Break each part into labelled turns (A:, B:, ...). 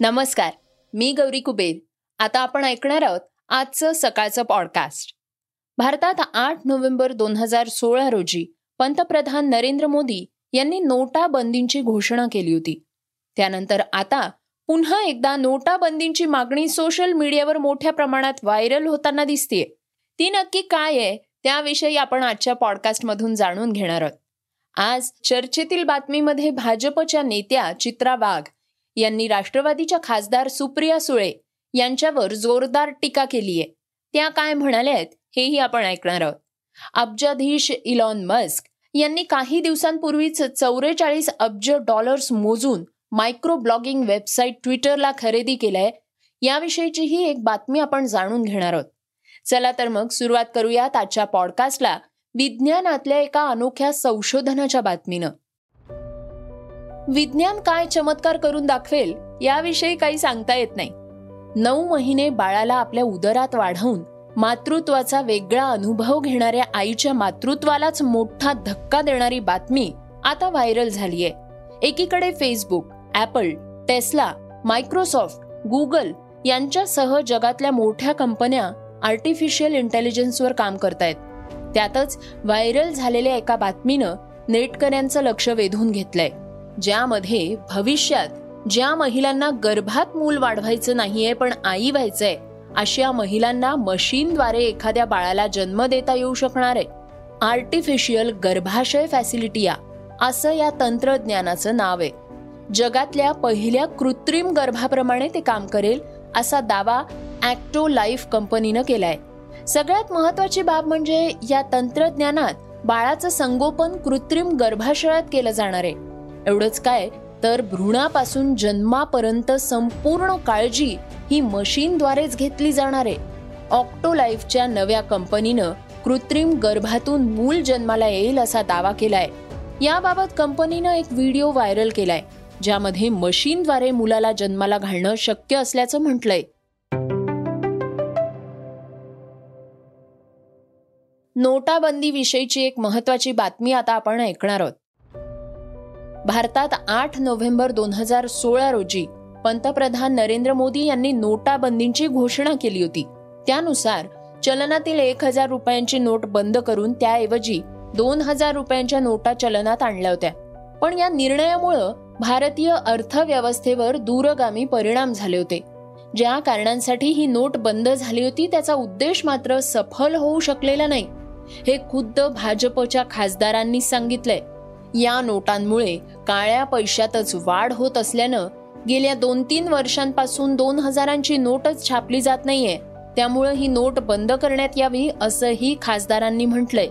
A: नमस्कार मी गौरी कुबेर. आता आपण ऐकणार आहोत आजचं सकाळचं पॉडकास्ट भारतात आठ नोव्हेंबर दोन हजार सोळा रोजी पंतप्रधान नरेंद्र मोदी यांनी नोटाबंदींची घोषणा केली होती. त्यानंतर आता पुन्हा एकदा नोटाबंदींची मागणी सोशल मीडियावर मोठ्या प्रमाणात व्हायरल होताना दिसतीये. ती नक्की काय आहे त्याविषयी आपण आजच्या पॉडकास्टमधून जाणून घेणार आहोत. आज चर्चेतील बातमीमध्ये भाजपच्या नेत्या चित्रा वाघ यांनी राष्ट्रवादीच्या खासदार सुप्रिया सुळे यांच्यावर जोरदार टीका केली आहे त्या काय म्हणाल्या आहेत हेही आपण ऐकणार आहोत. अब्जाधीश इलॉन मस्क यांनी काही दिवसांपूर्वीच चौवेचाळीस अब्ज डॉलर्स मोजून मायक्रो ब्लॉगिंग वेबसाईट ट्विटरला खरेदी केलंय. याविषयीची ही एक बातमी आपण जाणून घेणार आहोत. चला तर मग सुरुवात करूयात आजच्या पॉडकास्टला विज्ञानातल्या एका अनोख्या संशोधनाच्या बातमीनं. विज्ञान काय चमत्कार करून दाखवेल याविषयी काही सांगता येत नाही. नऊ महिने बाळाला आपल्या उदरात वाढवून मातृत्वाचा वेगळा अनुभव घेणाऱ्या आईच्या मातृत्वालाच मोठा धक्का देणारी बातमी आता व्हायरल झालीय. एकीकडे Facebook Apple Tesla Microsoft Google यांच्यासह जगातल्या मोठ्या कंपन्या आर्टिफिशियल इंटेलिजन्सवर काम करतायत. त्यातच व्हायरल झालेल्या एका बातमीनं नेटकऱ्यांचं लक्ष वेधून घेतलंय. ज्यामध्ये भविष्यात ज्या महिलांना गर्भात मूल वाढवायचं नाहीये पण आई व्हायचंय अशा महिलांना मशीनद्वारे एखाद्या बाळाला जन्म देता येऊ शकणार आहे. आर्टिफिशियल गर्भाशय फॅसिलिटिया असं या तंत्रज्ञानाचं नाव आहे. जगातल्या पहिल्या कृत्रिम गर्भाप्रमाणे ते काम करेल असा दावा ऍक्टो लाईफ कंपनीनं केलाय. सगळ्यात महत्वाची बाब म्हणजे या तंत्रज्ञानात बाळाचं संगोपन कृत्रिम गर्भाशयात केलं जाणार आहे. एवढंच काय? तर भ्रूणापासून जन्मापर्यंत संपूर्ण काळजी ही मशीनद्वारेच घेतली जाणार आहे. ऑक्टो लाईफच्या नव्या कंपनीनं कृत्रिम गर्भातून मूल जन्माला येईल असा दावा केलाय. याबाबत कंपनीनं एक व्हिडिओ व्हायरल केलाय ज्यामध्ये मशीनद्वारे मुलाला जन्माला घालणं शक्य असल्याचं म्हटलंय. नोटाबंदीविषयीची एक महत्वाची बातमी आता आपण ऐकणार आहोत. भारतात आठ नोव्हेंबर दोन हजार सोळा रोजी पंतप्रधान नरेंद्र मोदी यांनी नोटाबंदीची घोषणा केली होती. त्यानुसार चलनातील एक हजार रुपयांची नोट बंद करून त्याऐवजी दोन हजार रुपयांच्या नोटा चलनात आणल्या होत्या. पण या निर्णयामुळं भारतीय अर्थव्यवस्थेवर दूरगामी परिणाम झाले होते. ज्या कारणांसाठी ही नोट बंद झाली होती त्याचा उद्देश मात्र सफल होऊ शकलेला नाही. हे खुद्द भाजपच्या खासदारांनी सांगितलंय. या नोटांमुळे काळ्या पैशातच वाढ होत असल्यानं गेल्या दोन तीन वर्षांपासून दोन हजारांची नोटच छापली जात नाहीये. त्यामुळे ही नोट बंद करण्यात यावी असंही खासदारांनी म्हटलंय.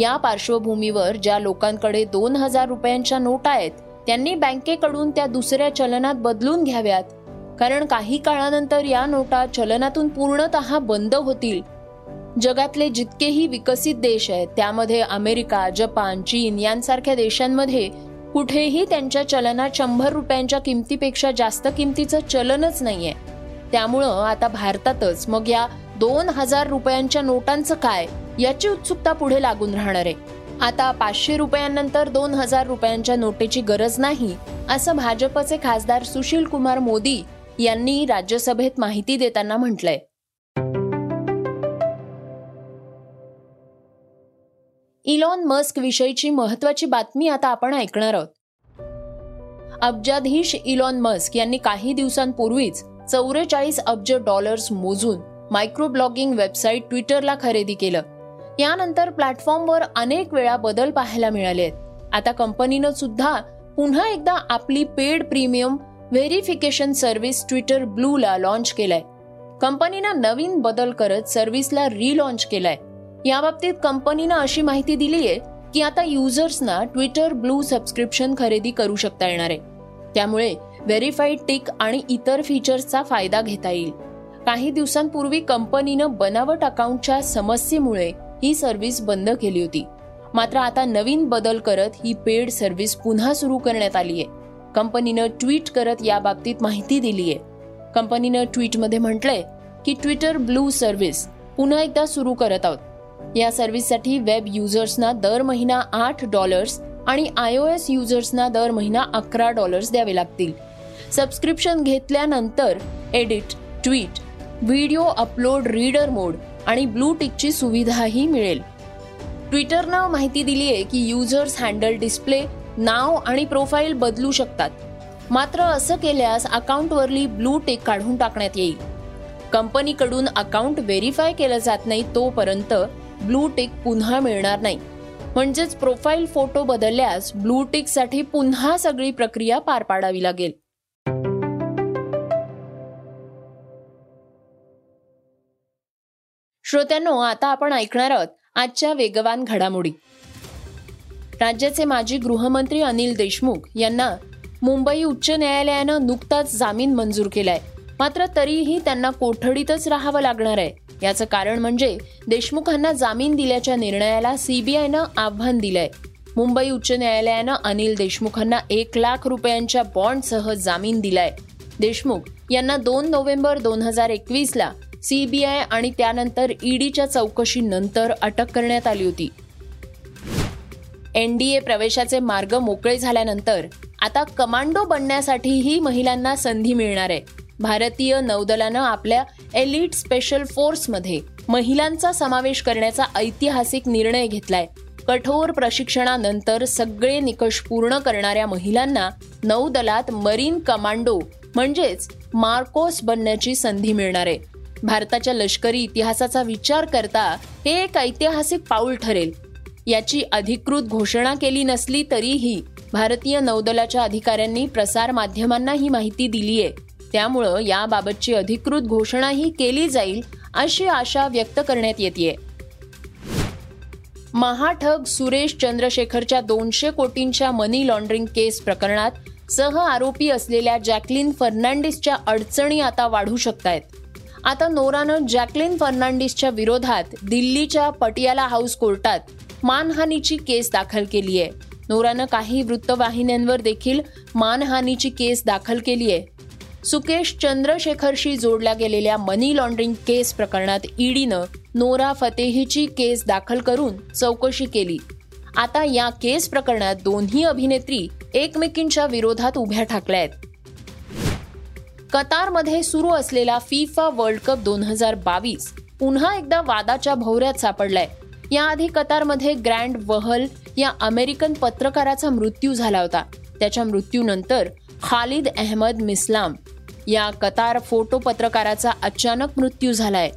A: या पार्श्वभूमीवर ज्या लोकांकडे दोन हजार रुपयांच्या नोटा आहेत त्यांनी बँकेकडून त्या दुसऱ्या चलनात बदलून घ्याव्यात. कारण काही काळानंतर या नोटा चलनातून पूर्णतः बंद होतील जगातले जितकेही विकसित देश आहेत त्यामध्ये अमेरिका जपान चीन यांसारख्या देशांमध्ये कुठेही त्यांच्या चलनात शंभर रुपयांच्या किमतीपेक्षा जास्त किमतीचं चलनच नाहीये. त्यामुळं आता भारतातच मग या दोन हजार रुपयांच्या नोटांचं काय याची उत्सुकता पुढे लागून राहणार आहे. आता पाचशे रुपयांनंतर दोन हजार रुपयांच्या नोटेची गरज नाही असं भाजपचे खासदार सुशील कुमार मोदी यांनी राज्यसभेत माहिती देताना म्हटलंय. इलॉन मस्क विषयीची महत्वाची बातमी आता आपण ऐकणार आहोत. अब्जाधीश इलॉन मस्क यांनी काही दिवसांपूर्वीच चौवेचाळीस अब्ज डॉलर्स मोजून मायक्रो ब्लॉगिंग वेबसाईट ट्विटरला खरेदी केलं. यानंतर प्लॅटफॉर्मवर अनेक वेळा बदल पाहायला मिळाले आहेत. आता कंपनीनं सुद्धा पुन्हा एकदा आपली paid premium verification service Twitter ब्लूला launch केलाय. कंपनीनं नवीन बदल करत सर्व्हिसला रिलॉन्च केलाय. याबाबतीत कंपनीनं अशी माहिती दिली आहे की आता युजर्सना ट्विटर ब्लू सबस्क्रिप्शन खरेदी करू शकता येणार आहे. त्यामुळे व्हेरीफाईड टिक आणि इतर फीचर्सचा फायदा घेता येईल. काही दिवसांपूर्वी कंपनीनं बनावट अकाउंटच्या समस्येमुळे ही सर्व्हिस बंद केली होती. मात्र आता नवीन बदल करत ही पेड सर्व्हिस पुन्हा सुरू करण्यात आली आहे कंपनीनं ट्विट करत याबाबतीत माहिती दिली आहे कंपनीनं ट्विटमध्ये म्हटलंय की ट्विटर ब्लू सर्व्हिस पुन्हा एकदा सुरू करत आहोत. या सर्व्हिससाठी वेब युजर्सना दर महिना आठ डॉलर्स आणि आय ओ एस युजर्सना दर महिना अकरा डॉलर्स द्यावे लागतील. सबस्क्रिप्शन घेतल्यानंतर edit tweet video upload reader mode आणि ब्लू टिकची सुविधाही मिळेल. ट्विटरनं माहिती दिली आहे की युजर्स हँडल डिस्प्ले नाव आणि प्रोफाईल बदलू शकतात. मात्र असं केल्यास अकाउंटवरली ब्लू टेक काढून टाकण्यात येईल. कंपनीकडून अकाउंट व्हेरीफाय केलं जात नाही तोपर्यंत ब्लू टिक पुन्हा मिळणार नाही. म्हणजेच प्रोफाईल फोटो बदलल्यास ब्लू टिकसाठी पुन्हा सगळी प्रक्रिया पार पाडावी लागेल. श्रोत्यांनो आता आपण ऐकणार आहोत आजच्या वेगवान घडामोडी. राज्याचे माजी गृहमंत्री अनिल देशमुख यांना मुंबई उच्च न्यायालयानं नुकताच जामीन मंजूर केलाय. मात्र तरीही त्यांना कोठडीतच राहावं लागणार आहे. याचं कारण म्हणजे देशमुखांना जामीन दिल्याच्या निर्णयाला सीबीआयनं आव्हान दिलंय. मुंबई उच्च न्यायालयानं अनिल देशमुखांना एक लाख रुपयांच्या बॉन्डसह जामीन दिलाय. देशमुख यांना दोन नोव्हेंबर दोन हजार एकवीसला सीबीआय आणि त्यानंतर ईडीच्या चौकशीनंतर अटक करण्यात आली होती. एनडीए प्रवेशाचे मार्ग मोकळे झाल्यानंतर आता कमांडो बनण्यासाठीही महिलांना संधी मिळणार आहे. भारतीय नौदलानं आपल्या एलिट स्पेशल फोर्समध्ये महिलांचा समावेश करण्याचा ऐतिहासिक निर्णय घेतलाय. कठोर प्रशिक्षणानंतर सगळे निकष पूर्ण करणाऱ्या महिलांना नौदलात मरीन कमांडो म्हणजेच मार्कोस बनण्याची संधी मिळणार आहे. भारताच्या लष्करी इतिहासाचा विचार करता हे एक ऐतिहासिक पाऊल ठरेल. याची अधिकृत घोषणा केली नसली तरीही भारतीय नौदलाच्या अधिकाऱ्यांनी प्रसार माध्यमांना ही माहिती दिली आहे त्यामुळं याबाबतची अधिकृत घोषणाही केली जाईल अशी आशा व्यक्त करण्यात येते महाठग सुरेश चंद्रशेखरच्या दोनशे कोटींच्या मनी लॉन्ड्रिंग केस प्रकरणात सह आरोपी असलेल्या जॅकलिन फर्नांडिसच्या अडचणी आता वाढू शकतायत. आता नोरानं जॅकलिन फर्नांडिसच्या विरोधात दिल्लीच्या पटियाला हाऊस कोर्टात मानहानीची केस दाखल केली आहे नोरानं काही वृत्तवाहिन्यांवर देखील मानहानीची केस दाखल केली आहे सुकेश चंद्रशेखरशी जोडल्या गेलेल्या मनी लॉन्ड्रिंग केस प्रकरणात ईडीनं नोरा फतेहीची केस दाखल करून चौकशी केली. आता या केस प्रकरणात दोन्ही अभिनेत्री एकमेकींच्या विरोधात उभ्या ठाकल्या आहेत. कतारमध्ये सुरू असलेला फिफा वर्ल्ड कप दोन हजार बावीस पुन्हा एकदा वादाच्या भोवऱ्यात सापडलाय. याआधी कतारमध्ये ग्रँड वहल या अमेरिकन पत्रकाराचा मृत्यू झाला होता. त्याच्या मृत्यूनंतर खालिद अहमद मिस्लाम या कतार फोटो पत्रकाराचा अचानक मृत्यू झालाय.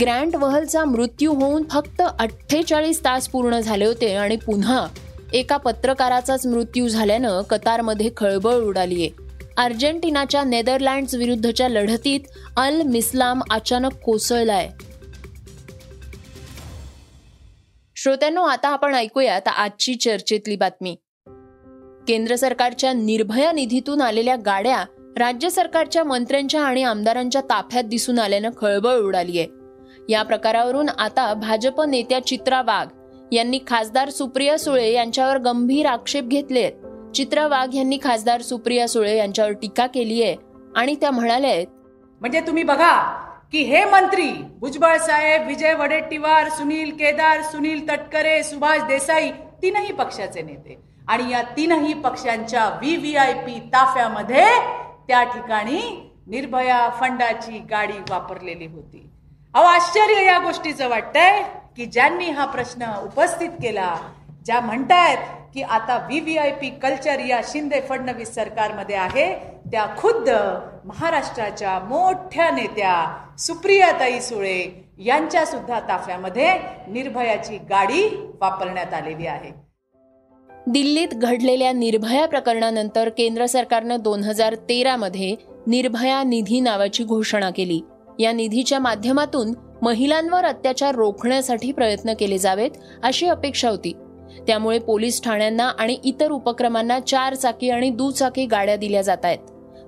A: ग्रँड वहलचा मृत्यू होऊन फक्त अठ्ठेचाळीस तास पूर्ण झाले होते आणि पुन्हा एका पत्रकाराचाच मृत्यू झाल्यानं कतारमध्ये खळबळ उडालीये. अर्जेंटिनाच्या नेदरलँड्स विरुद्धच्या लढतीत अल मिस्लाम अचानक कोसळलाय. श्रोत्यांनो आता आपण ऐकूयात आजची चर्चेतली बातमी. केंद्र सरकारच्या निर्भया निधीतून आलेल्या गाड्या राज्य सरकारच्या मंत्र्यांच्या आणि आमदारांच्या ताफ्यात दिसून आल्यानं खळबळ उडाली आहे या प्रकारावरून आता भाजप नेत्या चित्रा वाघ यांनी खासदार सुप्रिया सुळे यांच्यावर गंभीर आक्षेप घेतले चित्रा वाघ यांनी खासदार सुप्रिया सुळे यांच्यावर टीका केली आहे आणि त्या म्हणाल्या
B: म्हणजे तुम्ही बघा की हे मंत्री भुजबळ साहेब विजय वडेट्टीवार सुनील केदार सुनील तटकरे सुभाष देसाई तीनही पक्षाचे नेते. आणि या तीनही पक्षांच्या व्ही व्ही आय पी ताफ्यामध्ये त्या ठिकाणी निर्भया फंडाची गाडी वापरलेली होती. अहो आश्चर्य या गोष्टीचं वाटतंय की ज्यांनी हा प्रश्न उपस्थित केला ज्या म्हणतायत की आता V V I P culture या शिंदे फडणवीस सरकारमध्ये आहे त्या खुद्द महाराष्ट्राच्या मोठ्या नेत्या सुप्रियाताई सुळे यांच्या सुद्धा ताफ्यामध्ये निर्भयाची गाडी वापरण्यात आलेली आहे.
A: दिल्लीत घडलेल्या निर्भया प्रकरणानंतर केंद्र सरकारनं दोन हजार तेरामध्ये निर्भया निधी नावाची घोषणा केली. या निधीच्या माध्यमातून महिलांवर अत्याचार रोखण्यासाठी प्रयत्न केले जावेत अशी अपेक्षा होती. त्यामुळे पोलीस ठाण्यांना आणि इतर उपक्रमांना चार चाकी आणि दुचाकी गाड्या दिल्या जात आहेत.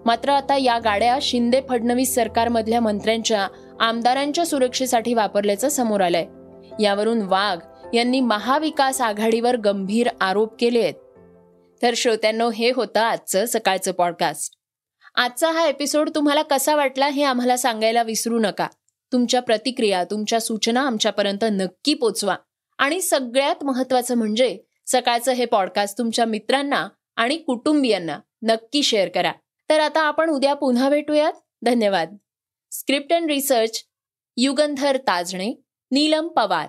A: मात्र आता या गाड्या शिंदे फडणवीस सरकारमधल्या मंत्र्यांच्या आमदारांच्या सुरक्षेसाठी वापरल्याचं समोर आलंय. यावरून वाघ यांनी महाविकास आघाडीवर गंभीर आरोप केले आहेत तर श्रोत्यांनो हे होतं आजचं सकाळचं पॉडकास्ट आजचा हा एपिसोड तुम्हाला कसा वाटला हे आम्हाला सांगायला विसरू नका. तुमच्या प्रतिक्रिया तुमच्या सूचना आमच्यापर्यंत नक्की पोचवा. आणि सगळ्यात महत्वाचं म्हणजे सकाळचं हे पॉडकास्ट तुमच्या मित्रांना आणि कुटुंबियांना नक्की शेअर करा. तर आता आपण उद्या पुन्हा भेटूयात. धन्यवाद. Script and research Yugandhar Tajane Neelam Pawar.